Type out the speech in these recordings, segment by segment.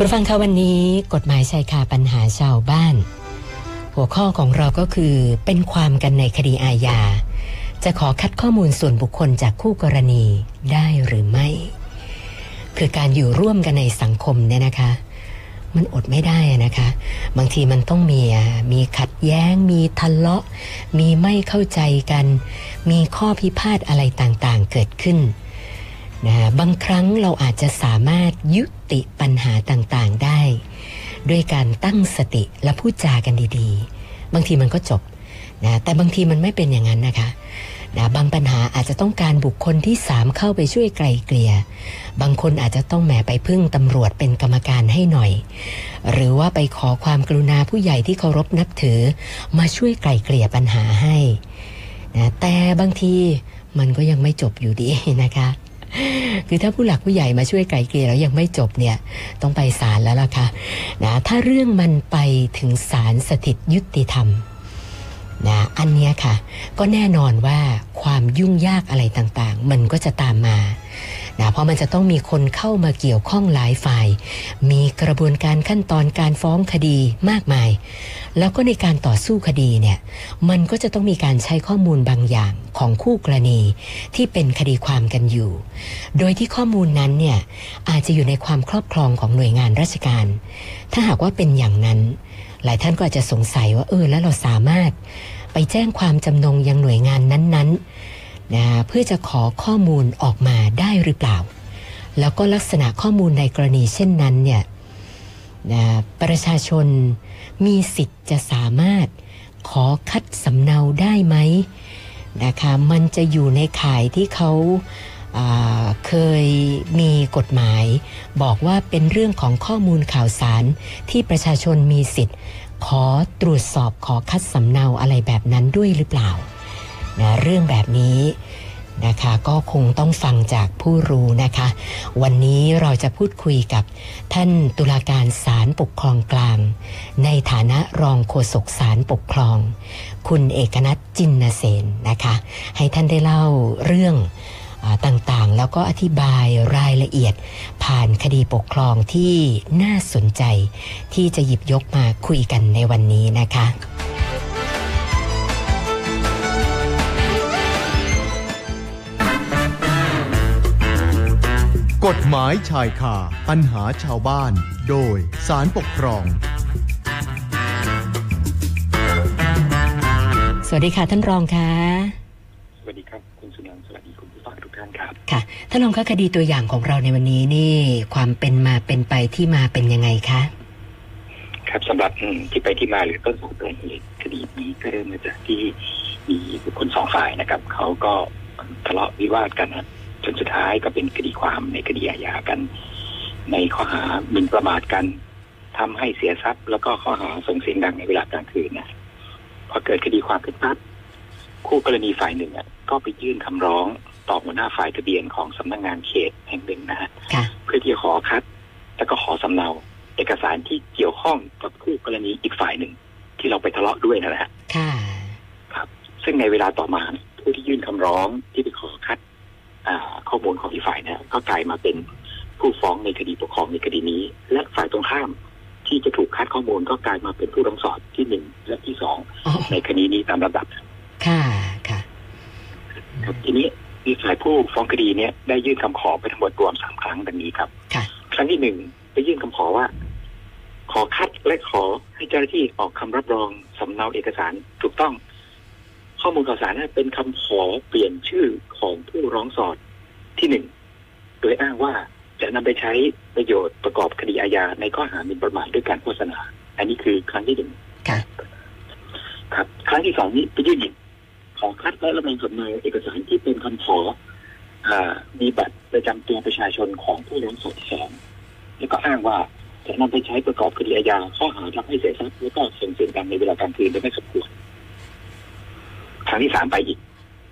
คุณฟังคะวันนี้กฎหมายชายคาปัญหาชาวบ้าน หัวข้อของเราก็คือเป็นความกันในคดีอาญา จะขอคัดข้อมูลส่วนบุคคลจากคู่กรณีได้หรือไม่ คือการอยู่ร่วมกันในสังคมเนี่ยนะคะ มันอดไม่ได้นะคะ บางทีมันต้องมีอะมีขัดแย้ง มีทะเลาะ มีไม่เข้าใจกัน มีข้อพิพาทอะไรต่างๆเกิดขึ้นนะบางครั้งเราอาจจะสามารถยุ ติปัญหาต่างๆได้ ด้วยการตั้งสติและพูดจากันดีๆ บางทีมันก็จบนะแต่บางทีมันไม่เป็นอย่างนั้นนะคะนะบางปัญหาอาจจะต้องการบุคคลที่สามเข้าไปช่วยไกลเกลี่ย บางคนอาจจะต้องแหมไปพึ่งตำรวจเป็นกรรมการให้หน่อย หรือว่าไปขอความกรุณาผู้ใหญ่ที่เคารพนับถือ มาช่วยไกลเกลี่ยปัญหาให้นะแต่บางทีมันก็ยังไม่จบอยู่ดีนะคะ คือถ้าผู้หลักผู้ใหญ่มาช่วยไกลเกลี่ยแล้วยังไม่จบเนี่ยต้องไปศาลแล้วล่ะค่ะนะถ้าเรื่องมันไปถึงศาลสถิตยุติธรรมนะอันนี้ค่ะ ก็แน่นอนว่าความยุ่งยากอะไรต่างๆ มันก็จะตามมา นะเพราะมันจะต้องมีคนเข้ามาเกี่ยวข้องหลายฝ่าย มีกระบวนการขั้นตอนการฟ้องคดีมากมาย แล้วก็ในการต่อสู้คดีเนี่ยมันก็จะต้องมีการใช้ข้อมูลบางอย่างของคู่กรณีที่เป็นคดีความกันอยู่ โดยที่ข้อมูลนั้นเนี่ยอาจจะอยู่ในความครอบครองของหน่วยงานราชการ ถ้าหากว่าเป็นอย่างนั้น หลายท่านก็อาจจะสงสัยว่าเออแล้วเราสามารถไปแจ้งความจำนงยังหน่วยงานนั้นๆ นะเพื่อจะขอข้อมูลออกมาได้หรือเปล่า แล้วก็ลักษณะข้อมูลในกรณีเช่นนั้นเนี่ยนะประชาชนมีสิทธิ์จะสามารถขอคัดสำเนาได้ไหมนะคะมันจะอยู่ในข่ายที่เขาาเคยมีกฎหมาย บอกว่าเป็นเรื่องของข้อมูลข่าวสารที่ประชาชนมีสิทธิ์ ขอตรวจสอบขอคัดสำเนาอะไรแบบนั้นด้วยหรือเปล่า นะเรื่องแบบนี้นะคะก็คงต้องฟังจากผู้รู้นะคะ วันนี้เราจะพูดคุยกับท่านตุลาการศาลปกครองกลาง ในฐานะรองโฆษกศาลปกครอง คุณเอกนัทจินนเสนนะคะ ให้ท่านได้เล่าเรื่องต่างๆ แล้วก็อธิบายรายละเอียด ผ่านคดีปกครองที่น่าสนใจ ที่จะหยิบยกมาคุยกันในวันนี้นะคะ กฎหมายชายคาปัญหาชาวบ้าน โดยสารปกครอง สวัสดีค่ะท่านรองค่ะสวัสดีครับคุณสุนันท์สวัสดีคุณผู้ฟังทุกท่านครับค่ะท่านรองคะคดีตัวอย่างของเราในวันนี้นี่ ความเป็นมาเป็นไปที่มาเป็นยังไงคะครับสำหรับอืมที่ไปที่มาหรือต้นสายปลายเหตุคดีนี้ก็เริ่มมาจากที่มีบุคคลสองฝ่ายนะครับเขาก็ทะเลาะวิวาทกันนะ จนสุดท้ายก็เป็นคดีความในคดีอาญากัน ในข้อหาหมิ่นประมาทกันทำให้เสียทรัพย์ แล้วก็ข้อหาส่งเสียงดังในเวลากลางคืนนะพอเกิดคดีความขึ้นปั๊บคู่กรณีฝ่ายหนึ่งอะก็ไปยื่นคำร้องต่อหัวหน้าฝ่ายทะเบียนของสำนักงานเขตแห่งหนึ่งนะฮะค่ะเพื่อที่จะขอคัด แล้วก็ขอสำเนา เอกสารที่เกี่ยวข้องกับคู่กรณีอีกฝ่ายหนึ่ง ที่เราไปทะเลาะด้วยนั่นแหละฮะค่ะครับ ซึ่งในเวลาต่อมาเนี่ยผู้ที่ยื่นคำร้องที่ไปขอคัดอ่าข้อมูลของอีก ฝ่ายเนี่ยก็กลายมาเป็นผู้ฟ้องในคดีปกครองในคดีนี้ และฝ่ายตรงข้ามที่จะถูกคัดข้อมูลก็กลายมาเป็นผู้ร้องสอบที่หนึ่งและที่สองอ๋อในคดีนี้ตามลำดับ ค่ะค่ะครับทีนี้มีฝ่ายผู้ฟ้องคดีเนี่ยได้ยื่นคำขอไปทั้งหมดรวมสามครั้งดังนี้ครับค่ะครั้งที่หนึ่งไปยื่นคำขอว่า ขอคัดและขอให้เจ้าหน้าที่ออกคำรับรองสำเนาเอกสารถูกต้อง ข้อมูลข่าวสารนั้นเป็นคำขอเปลี่ยนชื่อของผู้ร้องสอดที่หนึ่ง โดยอ้างว่าจะนำไปใช้ประโยชน์ประกอบคดีอาญาในข้อหาหมิ่นประมาทด้วยการโฆษณา อันนี้คือครั้งที่หนึ่งค่ะครับ ครั้งที่สองนี้ไปยื่นอีกขอคัดและรับรองสำเนาเอกสารที่เป็นคำขออ่ามีบัตรประจำตัวประชาชนของผู้ร้องสอดแสงแล้วก็อ้างว่าจะนำไปใช้ประกอบคดีอาญาข้อหาทำให้เสียทรัพย์แล้วก็ส่งเสียงดังในเวลากลางคืนโดยไม่สมควรครั้งที่สามไปอีก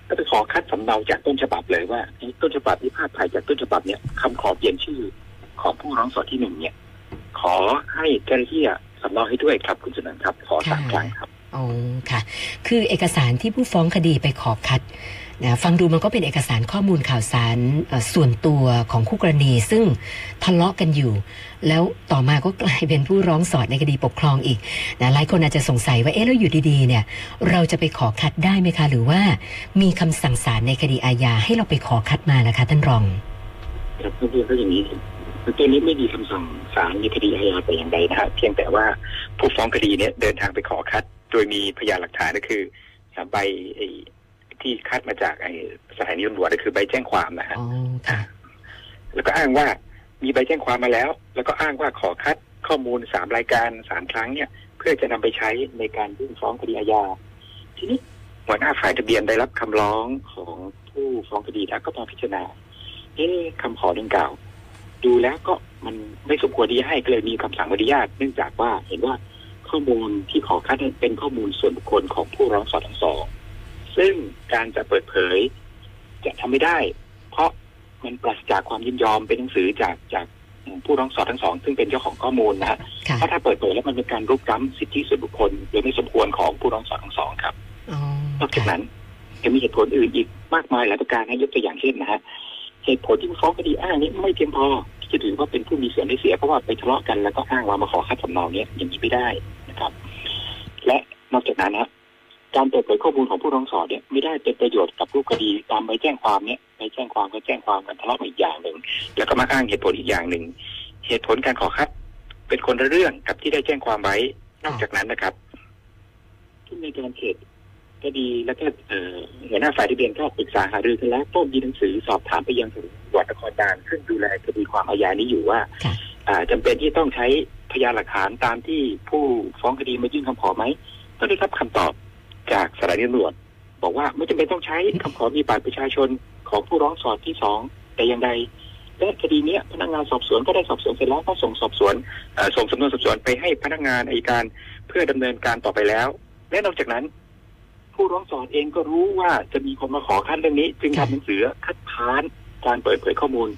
ก็ไปขอคัดสำเนาจากต้นฉบับเลยว่าไอ้ต้นฉบับที่ภาพถ่ายจากต้นฉบับเนี่ยคำขอเปลี่ยนชื่อของผู้ร้องสอดที่หนึ่งเนี่ย ขอให้เจ้าหน้าที่อะสำเนาให้ด้วยครับคุณสุนันท์ครับ ขอสามค่ะครั้งครับอ๋อค่ะ คือเอกสารที่ผู้ฟ้องคดีไปขอคัด นะฟังดูมันก็เป็นเอกสารข้อมูลข่าวสารส่วนตัวของคู่กรณี ซึ่งทะเลาะกันอยู่ แล้วต่อมาก็กลายเป็นผู้ร้องสอดในคดีปกครองอีกนะหลายคนอาจจะสงสัยว่าเอ๊ะแล้วอยู่ดีๆเนี่ยเราจะไปขอคัดได้ไหมคะ หรือว่ามีคำสั่งศาลในคดีอาญาให้เราไปขอคัดมานะคะท่านรองครับเพื่อนๆก็อย่างนี้ตัวนี้ไม่มีคำสั่งศาลในคดีอาญาแต่อย่างใดนะฮะเพียงแต่ว่าผู้ฟ้องคดีเนี่ยเดินทางไปขอคัด โดยมีพยานหลักฐานก็คือใบ ที่คัดมาจากไอ้สถานีตำรวจก็คือใบแจ้งความนะฮะอ๋อค่ะแล้วก็อ้างว่ามีใบแจ้งความมาแล้ว แล้วก็อ้างว่าขอคัดข้อมูลสามรายการสามครั้งเนี่ย เพื่อจะนำไปใช้ในการยื่นฟ้องคดีอาญาทีนี้หัวหน้าฝ่ายทะเบียนได้รับคำร้องของผู้ฟ้องคดีแล้วก็มาพิจารณาเอ๊ะคำขอดังกล่าว ดูแล้วก็มันไม่สมควรที่จะให้ก็เลยมีคำสั่งอนุญาตเนื่องจากว่าเห็นว่าข้อมูลที่ขอคัดนั้นเป็นข้อมูลส่วนบุคคลของผู้ร้องสอดทั้งสอง ซึ่งการจะเปิดเผย จะทำไม่ได้ เพราะมันปราศจากความยินยอมเป็นหนังสือจากจากผู้ร้องสอดทั้งสอง ซึ่งเป็นเจ้าของข้อมูลนะฮะค่ะเพราะถ้าเปิดเผยแล้วมันเป็นการรุกล้ำสิทธิส่วนบุคคลโดยไม่สมควรของผู้ร้องสอดทั้งสองครับอ๋อนอกจากนั้นยังมีเหตุผลอื่นอีกมากมายหลายประการให้ยกตัวอย่างเช่นนะฮะเหตุผลที่ผู้ฟ้องคดีอ้างนี้ไม่เพียงพอที่จะถือว่าเป็นผู้มีส่วนได้เสียเพราะว่าไปทะเลาะกันแล้วก็อ้างว่ามาขอค่าสำเนาเนี่ยอย่างนี้ไม่ได้นะครับ และนอกจากนั้นนะ การเปิดเผยข้อมูลของผู้ร้องสอดเนี่ยไม่ได้เป็นประโยชน์กับรูปคดีตามใบแจ้งความเนี่ยใบแจ้งความก็แจ้งความกันทะเลาะกันอีกอย่างหนึ่งแล้วก็มาอ้างเหตุผลอีกอย่างหนึ่งเหตุผลการขอคัด เป็นคนละเรื่องกับที่ได้แจ้งความไว้นอกจากนั้นนะครับที่ในการเขตก็ดีแล้วก็เอ่อหัวหน้าฝ่ายทะเบียนก็ปรึกษาหารือกันแล้วก็มีหนังสือสอบถามไปยังตำรวจนครบาลซึ่งดูแลคดีความอาญานี้อยู่ว่าค่ะอ่าจำเป็นที่ต้องใช้พยานหลักฐานตามที่ผู้ฟ้องคดีมายื่นคำขอไหมก็ได้รับคำตอบ จากสถานีตำรวจ บอกว่าไม่จำเป็นต้องใช้คำขอมีบัตรประชาชนของผู้ร้องสอดที่สองแต่อย่างใดและคดีเนี้ยพนักงานสอบสวนก็ได้สอบสวนเสร็จแล้วก็ส่งสอบสวนเอ่อส่งสำนวนสอบสวนไปให้พนักงานอัยการเพื่อดำเนินการต่อไปแล้ว และนอกจากนั้น ผู้ร้องสอนเองก็รู้ว่าจะมีคนมาขอคัดเรื่องนี้ จึงค่ะทำหนังสือคัดค้านการเปิดเผยข้อมูล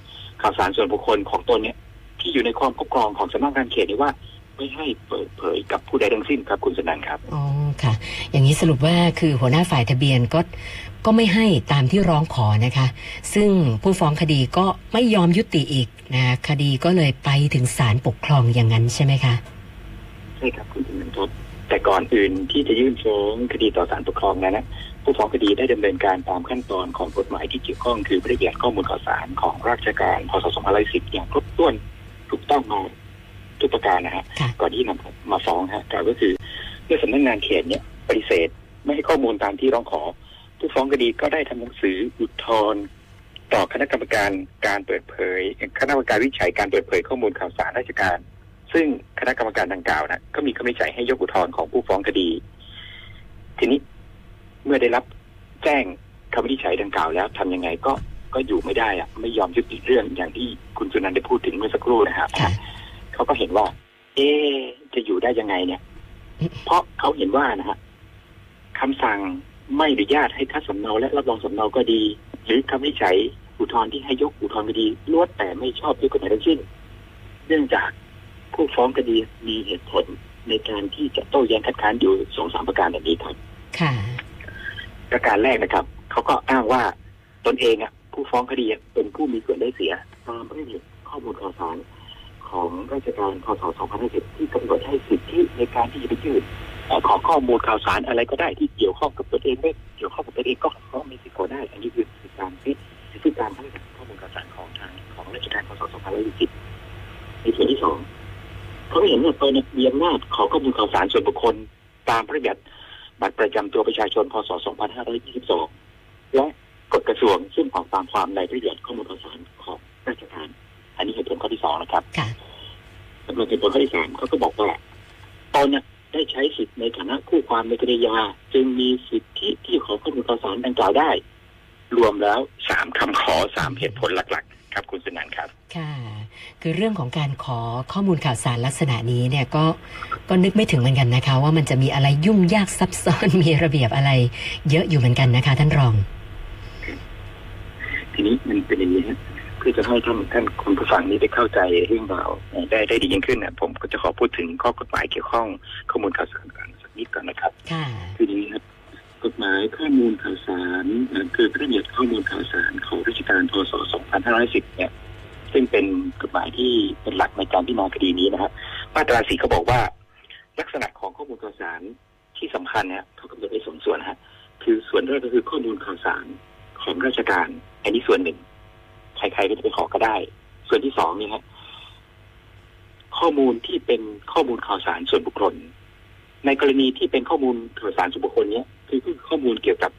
ข่าวสารส่วนบุคคลของตนเนี่ยที่อยู่ในความครอบครองของสำนักงานเขตนี้ว่า ไม่ให้เปิดเผยกับผู้ใดทั้งสิ้นครับคุณสนันครับ อ๋อค่ะ อย่างนี้สรุปว่าคือหัวหน้าฝ่ายทะเบียนก็ก็ไม่ให้ตามที่ร้องขอนะคะ ซึ่งผู้ฟ้องคดีก็ไม่ยอมยุติอีกนะคดีก็เลยไปถึงศาลปกครองอย่างนั้นใช่ไหมคะใช่ครับคุณสนันครับแต่ก่อนอื่นที่จะยื่นฟ้องคดีต่อศาลปกครองนั้นนะผู้ฟ้องคดีได้ดำเนินการตามขั้นตอนของกฎหมายที่เกี่ยวข้องคือระเบียบข้อมูลข่าวสารของราชการพศ2510อย่างครบถ้วนถูกต้องมา ทุกประการนะฮะค่ะก่อนที่นำมาฟ้องฮะกล่าวก็คือเมื่อสำนักงานเขตเนี่ยปฏิเสธ ไม่ให้ข้อมูลตามที่ร้องขอ ผู้ฟ้องคดีก็ได้ทำหนังสืออุทธรณ์ต่อคณะกรรมการการเปิดเผย คณะกรรมการวิจัยการเปิดเผยข้อมูลข่าวสารราชการ ซึ่งคณะกรรมการดังกล่าวนะก็มีคำวินิจฉัยให้ยกอุทธรณ์ของผู้ฟ้องคดี ทีนี้เมื่อได้รับแจ้งคำวินิจฉัยดังกล่าวแล้วทำยังไงก็ก็อยู่ไม่ได้อะไม่ยอมยุติเรื่องอย่างที่คุณสุนันท์ได้พูดถึงเมื่อสักครู่นะครับค่ะ เขาก็เห็นว่า เอ๊ะจะอยู่ได้ยังไงเนี่ยอืมเพราะเขาเห็นว่านะฮะคำสั่งไม่อนุญาตให้คัดสำเนาและรับรองสำเนาก็ดี หรือคำวินิจฉัยอุทธรณ์ที่ให้ยกอุทธรณ์คดีล้วนแต่ไม่ชอบด้วยกฎหมายทั้งสิ้น เนื่องจากผู้ฟ้องคดีมีเหตุผลในการที่จะโต้แย้งคัดค้านอยู่สองสามประการแบบนี้ครับค่ะ ประการแรกนะครับ เขาก็อ้างว่าตนเองอะ ผู้ฟ้องคดีอะเป็นผู้มีส่วนได้เสียตามระเบียบข้อมูลข่าวสาร ของราชการพศ2510ที่กำหนดให้สิทธิในการที่จะไปยื่นขอข้อมูลข่าวสารอะไรก็ได้ที่เกี่ยวข้องกับตนเองไม่เกี่ยวข้องกับตนเองก็เขามีสิทธิ์ขอได้ อันนี้คือสิทธิการที่สิทธิการให้ข้อมูลข่าวสารของทางของราชการพศ2510ในส่วนที่สองเขาเห็นว่าตนมีอำนาจขอข้อมูลข่าวสารส่วนบุคคลตามพระราชบัญญัติบัตรประจำตัวประชาชนพศ2522และกฎกระทรวงซึ่งออกตามความในพระราชบัญญัติข้อมูลข่าวสารของราชการ นะครับค่ะสำหรับเหตุผลข้อที่สามเขาก็บอกว่าตนเนี่ยได้ใช้สิทธิ์ในฐานะคู่ความในคดียา จึงมีสิทธิที่ขอข้อมูลข่าวสารดังกล่าวได้ รวมแล้วสามคำขอสามเหตุผลหลัก ๆ ครับคุณสนันครับ ค่ะ คือเรื่องของการขอข้อมูลข่าวสารลักษณะนี้เนี่ยก็ก็นึกไม่ถึงเหมือนกันนะคะ ว่ามันจะมีอะไรยุ่งยากซับซ้อนมีระเบียบอะไร เยอะอยู่เหมือนกันนะคะ ท่านรอง ทีนี้มันเป็นอย่างนี้ฮะ เพื่อจะให้ท่านท่านคุณผู้ฟังนี้ได้เข้าใจเรื่องราวได้ได้ดียิ่งขึ้นนะผมก็จะขอพูดถึงข้อกฎหมายเกี่ยวข้องข้อมูลข่าวสารสักนิดก่อนนะครับค่ะคืออย่างนี้ครับกฎหมายข้อมูลข่าวสารเอ่อคือพระราชบัญญัติข้อมูลข่าวสารของราชการพศ2510เนี่ยซึ่งเป็นกฎหมายที่เป็นหลักในการพิจารณาคดีนี้นะครับมาตราสี่เขาบอกว่า ลักษณะของข้อมูลข่าวสารที่สำคัญเนี่ยเขากำหนดไว้สองส่วนนะฮะคือส่วนแรกก็คือข้อมูลข่าวสารของราชการ อันนี้ส่วนหนึ่ง ใครๆก็จะไปขอก็ได้ ส่วนที่สองนี่ฮะข้อมูลที่เป็นข้อมูลข่าวสารส่วนบุคคล ในกรณีที่เป็นข้อมูลข่าวสารส่วนบุคคลเนี้ยคือข้อมูลเกี่ยวกับ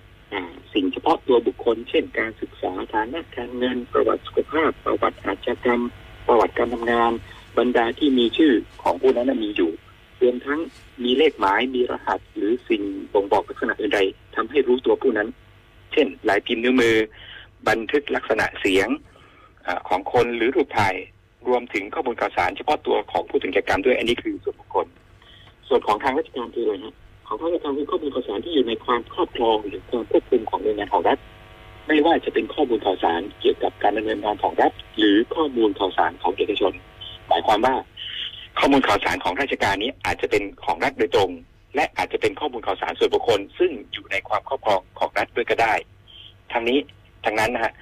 สิ่งเฉพาะตัวบุคคล เช่น การศึกษาฐานะการเงินประวัติสุขภาพ ประวัติอาชญากรรม ประวัติการทำงาน บรรดาที่มีชื่อของผู้นั้นมีอยู่รวมทั้งมีเลขหมายมีรหัส หรือสิ่งบ่งบอกลักษณะอื่นใดทำให้รู้ตัวผู้นั้น เช่นลายพิมพ์นิ้วมือ บันทึกลักษณะเสียง ของคนหรือรูปถ่ายรวมถึงข้อมูลข่าวสารเฉพาะตัวของผู้ถึงแก่กรรมด้วยอันนี้คือส่วนบุคคล ส่วนของทางราชการคืออะไรฮะของทางราชการคือข้อมูลข่าวสารที่อยู่ในความครอบครองหรือความควบคุมของหน่วยงานของรัฐไม่ว่าจะเป็นข้อมูลข่าวสารเกี่ยวกับการดำเนินงานของรัฐหรือข้อมูลข่าวสารของเอกชน หมายความว่า ข้อมูลข่าวสารของราชการนี้อาจจะเป็นของรัฐโดยตรง และอาจจะเป็นข้อมูลข่าวสารส่วนบุคคล ซึ่งอยู่ในความครอบครองของรัฐด้วยก็ได้ทางนี้ทางนั้นนะฮะ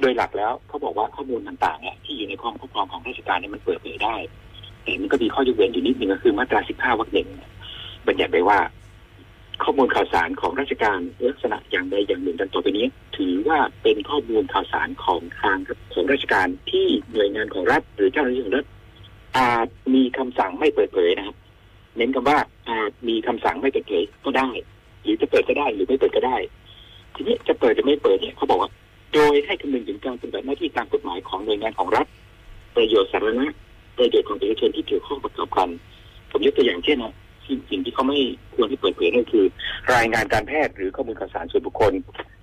โดยหลักแล้วเขาบอกว่าข้อมูลต่างๆเนี่ยที่อยู่ในความครอบครองของราชการเนี่ยมันเปิดเผยได้แต่มันก็มีข้อยกเว้นอยู่นิดหนึ่งก็คือมาตรา 15 วรรคหนึ่งบัญญัติไว้ว่า ข้อมูลข่าวสารของราชการลักษณะอย่างใดอย่างหนึ่งดังต่อไปนี้ ถือว่าเป็นข้อมูลข่าวสารของทางของราชการที่หน่วยงานของรัฐ หรือเจ้าหน้าที่ของรัฐอาจมีคำสั่งไม่เปิดเผยนะครับ เน้นคำว่าอาจมีคำสั่งไม่เปิดเผยก็ได้ หรือจะเปิดก็ได้หรือไม่เปิดก็ได้ ทีนี้จะเปิดหรือไม่เปิดเนี่ยเขาบอกว่า โดยให้คำนึงถึงการปฏิบัติหน้าที่ตามกฎหมายของหน่วยงานของรัฐ ประโยชน์สาธารณะประโยชน์ของเอกชนที่เกี่ยวข้องประกอบกัน ผมยกตัวอย่างเช่นนะสิ่งสิ่งที่เขาไม่ควรที่เปิดเผยนั่นคือ รายงานการแพทย์หรือข้อมูลข่าวสารส่วนบุคคล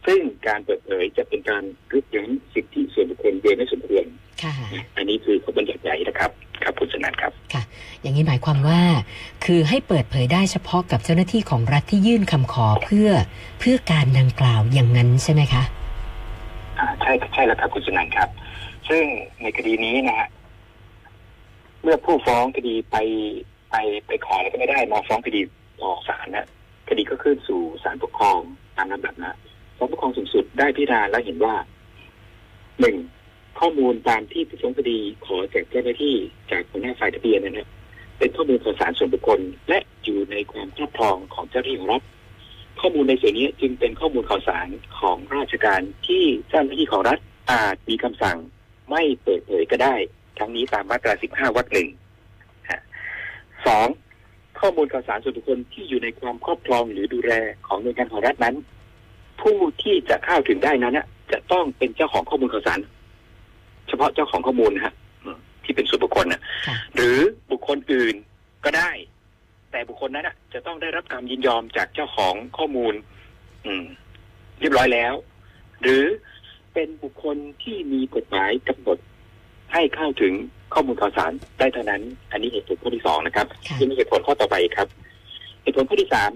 ซึ่งการเปิดเผยจะเป็นการรุกย้อนสิทธิส่วนบุคคลโดยไม่สมควรค่ะอันนี้คือเขาบัญญัติใหญ่นะครับครับคุณสนันครับอย่างนี้หมายความว่า คือให้เปิดเผยได้เฉพาะกับเจ้าหน้าที่ของรัฐที่ยื่นคำขอเพื่อเพื่อการดังกล่าวอย่างนั้นใช่ไหมคะอ่าใช่ใช่แล้วครับคุณสนันครับ ซึ่งในคดีนี้นะฮะเมื่อผู้ฟ้องคดีไปไปไปขอแล้วก็ไม่ได้มาฟ้องคดีต่อศาลนะคดีก็ขึ้นสู่ศาลปกครองตามลำดับนะศาลปกครองสูงสุดได้พิจารณาและเห็นว่าหนึ่งข้อมูลตามที่ผู้ฟ้องคดีขอจากเจ้าหน้าที่จากหัวหน้าฝ่ายทะเบียนนะฮะเป็นข้อมูลข่าวสารส่วนบุคคลและอยู่ในความครอบครองของเจ้าหน้าที่ของรัฐ ข้อมูลในส่วนนี้จึงเป็นข้อมูลข่าวสารของราชการที่เจ้าหน้าที่ของรัฐอาจมีคำสั่งไม่เปิดเผยก็ได้ ทั้งนี้ตามมาตรา 15 วรรคหนึ่งฮะสองข้อมูลข่าวสารส่วนบุคคลที่อยู่ในความครอบครองหรือดูแลของหน่วยงานของรัฐนั้น ผู้ที่จะเข้าถึงได้นั้นน่ะจะต้องเป็นเจ้าของข้อมูลข่าวสาร เฉพาะเจ้าของข้อมูลนะฮะอืมที่เป็นส่วนบุคคลนะค่ะหรือบุคคลอื่นก็ได้ แต่บุคคลนั้นน่ะ จะต้องได้รับการยินยอมจากเจ้าของข้อมูล อืม เรียบร้อยแล้ว หรือเป็นบุคคลที่มีกฎหมายกำหนดให้เข้าถึงข้อมูลข่าวสารได้เท่านั้น อันนี้เหตุผลข้อที่สองนะครับค่ะที่มีเหตุผลข้อต่อไปครับ เหตุผลข้อที่สาม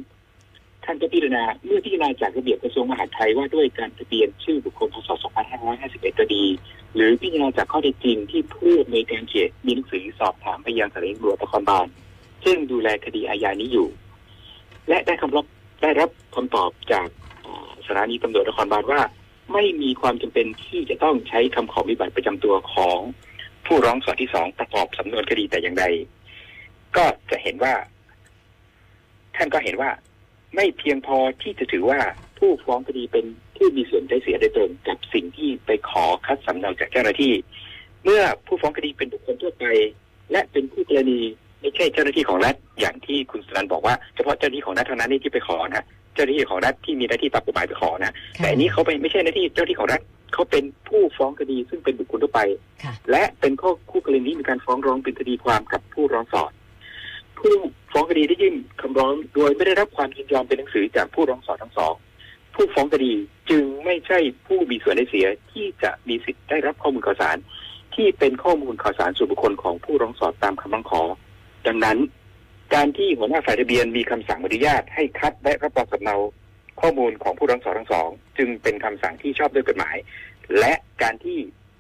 ท่านก็พิจารณาเมื่อพิจารณาจากระเบียบกระทรวงมหาดไทยว่าด้วยการทะเบียนชื่อบุคคลพศ 2551 ก็ดี หรือพิจารณาจากข้อเท็จจริงที่ผู้อำนวยการเขตมีหนังสือสอบถามไปยังสถานีตำรวจนครบาล ซึ่งดูแลคดีอาญานี้อยู่ และได้คำรับได้รับคำตอบจากสถานีตำรวจนครบาลว่า ไม่มีความจำเป็นที่จะต้องใช้คำขอวิบัติประจำตัวของผู้ร้องสอดที่สองประกอบสำนวนคดีแต่อย่างใด ก็จะเห็นว่า ท่านก็เห็นว่า ไม่เพียงพอที่จะถือว่าผู้ฟ้องคดีเป็นผู้มีส่วนได้เสียโดยตรงกับสิ่งที่ไปขอคัดสำเนาจากเจ้าหน้าที่ เมื่อผู้ฟ้องคดีเป็นบุคคลทั่วไป และเป็นผู้กรณี ไม่ใช่เจ้าหน้าที่ของรัฐอย่างที่คุณสนันบอกว่าเฉพาะเจ้าหน้าที่ของรัฐเท่านั้นที่ไปขอนะเจ้าหน้าที่ของรัฐที่มีหน้าที่ตามกฎหมายไปขอนะแต่อันนี้เขาไปไม่ใช่หน้าที่เจ้าหน้าที่ของรัฐเขาเป็นผู้ฟ้องคดีซึ่งเป็นบุคคลทั่วไปค่ะและเป็นข้อคู่กรณีมีการฟ้องร้องเป็นคดีความกับผู้ร้องสอดผู้ฟ้องคดีได้ยื่นคำร้องโดยไม่ได้รับความยินยอมเป็นหนังสือจากผู้ร้องสอดทั้งสองผู้ฟ้องคดีจึงไม่ใช่ผู้มีส่วนได้เสียที่จะมีสิทธิ์ได้รับข้อมูลข่าวสาร ที่เป็นข้อมูลข่าวสารส่วนบุคคลของผู้ร้องสอดตามคำร้องขอ ดังนั้น การที่หัวหน้าฝ่ายทะเบียนมีคำสั่งอนุญาตให้คัดและรับรองสำเนาข้อมูลของผู้ร้องสอดทั้งสอง จึงเป็นคำสั่งที่ชอบด้วยกฎหมาย และการที่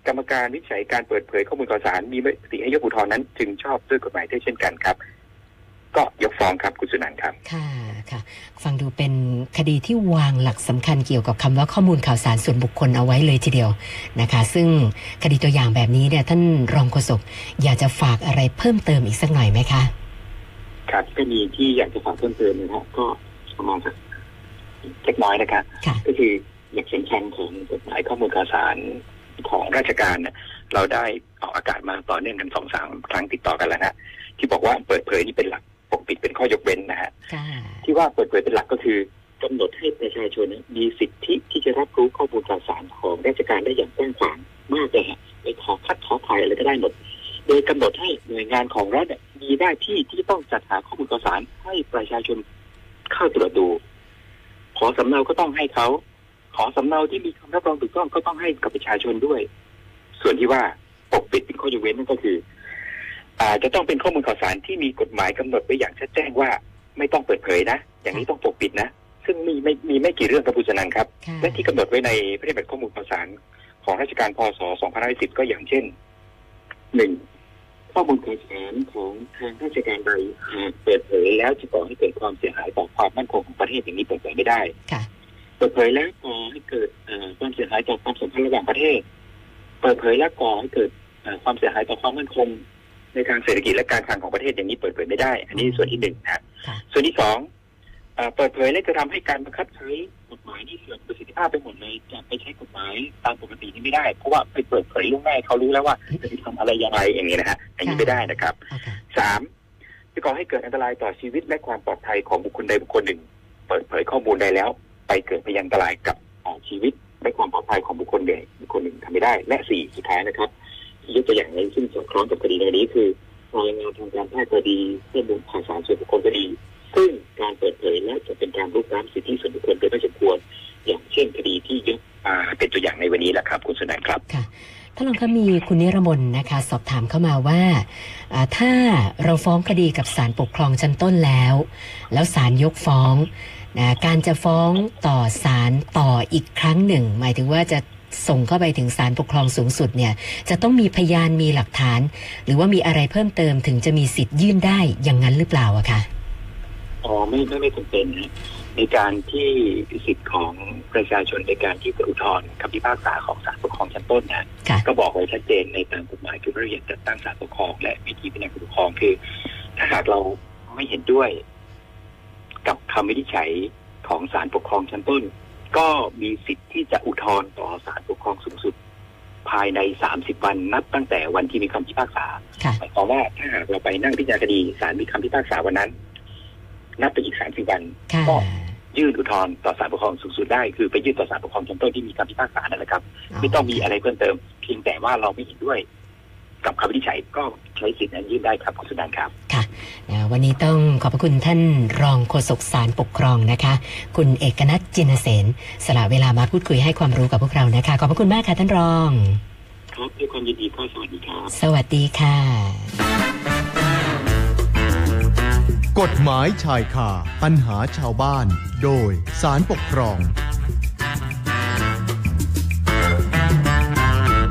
กรรมการวิจัยการเปิดเผยข้อมูลข่าวสารมีมติให้ยกอุทธรณ์นั้น จึงชอบด้วยกฎหมายด้วยเช่นกันครับ ก็ยกฟ้องครับคุณสุนันท์ครับค่ะค่ะ ฟังดูเป็นคดีที่วางหลักสำคัญเกี่ยวกับคำว่าข้อมูลข่าวสารส่วนบุคคลเอาไว้เลยทีเดียวนะคะ ซึ่งคดีตัวอย่างแบบนี้เนี่ยท่านรองโฆษกอยากจะฝากอะไรเพิ่มเติมอีกสักหน่อยไหมคะครับก็มีที่อยากจะฝากเพิ่มเติมนะครับก็ประมาณสักเล็กน้อยนะครับค่ะก็คือหลักสำคัญของกฎหมายข้อมูลข่าวสารของราชการเนี่ยเราได้ออกอากาศมาต่อเนื่องกันสองสามครั้งติดต่อกันแล้วนะที่บอกว่าเปิดเผยนี่เป็นหลัก ปกปิดเป็นข้อยกเว้นนะฮะค่ะที่ว่าเปิดเผยเป็นหลักก็คือกำหนดให้ประชาชนเนี่ยมีสิทธิที่จะรับรู้ข้อมูลข่าวสารของราชการได้อย่างกว้างขวางมากเลยฮะไปขอคัดขอถ่ายอะไรก็ได้หมดโดยกำหนดให้หน่วยงานของรัฐเนี่ยมีหน้าที่ที่ต้องจัดหาข้อมูลข่าวสารให้ประชาชนเข้าตรวจดู ขอสำเนาก็ต้องให้เขาขอสำเนาที่มีคำรับรองถูกต้องก็ต้องให้กับประชาชนด้วย ส่วนที่ว่าปกปิดเป็นข้อยกเว้นนั่นก็คืออา จจะต้องเป็นข้อมูลข่าวสารที่มีกฎหมายกำหนดไว้อย่างชัดแจ้งว่าไม่ต้องเปิดเผยนะ อย่างนี้ต้องปกปิดนะ ซึ่งมีไม่มีไม่กี่เรื่องกระพุชนันครับค่ะและที่กำหนดไว้ในพระราชบัญญัติข้อมูลข่าวสารของราชการพศ 2510 ก็อย่างเช่นหนึ่งข้อมูลข่าวสารของทางราชการใดหากเปิดเผยแล้วจะก่อให้เกิดความเสียหายต่อความมั่นคงของประเทศอย่างนี้เปิดเผยไม่ได้ค่ะเปิดเผยแล้วก่อให้เกิดเอ่อความเสียหายต่อความสัมพันธ์ระหว่างประเทศ เปิดเผยแล้วก่อให้เกิดเอ่อความเสียหายต่อความมั่นคง ในทางเศรษฐกิจและการคลังของประเทศอย่างนี้เปิดเผยไม่ได้ อันนี้ส่วนที่หนึ่งนะค่ะส่วนที่สองเอ่อเปิดเผยและจะทำให้การบังคับใช้กฎหมายนี่เสื่อมประสิทธิภาพไปหมดเลยจะไปใช้กฎหมายตามปกตินี่ไม่ได้ เพราะว่าไปเปิดเผยล่วงหน้าให้เขารู้แล้วว่าจะไปทำอะไรยังไงอย่างนี้นะฮะอันนี้ไม่ได้นะครับเอาค่ะสามจะก่อให้เกิดอันตรายต่อชีวิตและความปลอดภัยของบุคคลใดบุคคลหนึ่ง เปิดเผยข้อมูลใดแล้ว ไปเกิดพยานอันตรายกับอ่าชีวิตและความปลอดภัยของบุคคลใดบุคคลหนึ่งทำไม่ได้ และสี่สุดท้ายนะครับที่ ยกตัวอย่างในซึ่งสอดคล้องกับคดีในนี้คือรายงานทางการแพทย์ก็ดีข้อมูลข่าวสารส่วนบุคคลก็ดี ซึ่งการเปิดเผยและจะเป็นการลุกล้ำสิทธิส่วนบุคคลโดยไม่สมควร อย่างเช่นคดีที่ยกมาเป็นตัวอย่างในวันนี้แหละครับ คุณสนันครับค่ะท่านรองคะมีคุณนิรมนนะคะ สอบถามเข้ามาว่าอ่าถ้าเราฟ้องคดีกับศาลปกครองชั้นต้นแล้ว แล้วศาลยกฟ้องนะการจะฟ้องต่อศาลต่ออีกครั้งหนึ่ง หมายถึงว่าจะ ส่งเข้าไปถึงศาลปกครองสูงสุดเนี่ยจะต้องมีพยานมีหลักฐาน หรือว่ามีอะไรเพิ่มเติมถึงจะมีสิทธิ์ยื่นได้อย่างนั้นหรือเปล่าอะคะอ๋อไม่ไม่ไม่จำเป็นนะในการที่สิทธิ์ของประชาชนในการที่จะอุทธรณ์คำพิพากษาของศาลปกครองชั้นต้นนะค่ะก็บอกไว้ชัดเจนในตามกฎหมายคือพระราชบัญญัติจัดตั้งศาลปกครองและวิธีพิจารณาการปกครองคือถ้าหากเราไม่เห็นด้วย กับคำวินิจฉัยของศาลปกครองชั้นต้น ก็มีสิทธิ์ที่จะอุทธรณ์ต่อศาลปกครองสูงสุด ภายใน 30 วันนับตั้งแต่วันที่มีคำพิพากษาค่ะหมายความว่าถ้าหากเราไปนั่งพิจารณาคดีศาลมีคำพิพากษาวันนั้น นับไปอีก 30 วันค่ะก็ยื่นอุทธรณ์ต่อศาลปกครองสูงสุดได้ คือไปยื่นต่อศาลปกครองชั้นต้นที่มีคำพิพากษานั่นแหละครับ ไม่ต้องมีอะไรเพิ่มเติม เพียงแต่ว่าเราไม่เห็นด้วย กับคำวินิจฉัยก็ใช้สิทธิ์นั้นยื่นได้ครับคุณสุนันท์ครับค่ะ นะวันนี้ต้องขอบพระคุณท่านรองโฆษกศาลปกครองนะคะ คุณเอกนัทจินเสนสละเวลามาพูดคุยให้ความรู้กับพวกเรานะคะ ขอบพระคุณมากค่ะท่านรอง ครับด้วยความยินดีก็สวัสดีครับ สวัสดีค่ะ กฎหมายชายคาปัญหาชาวบ้าน โดยสารปกครอง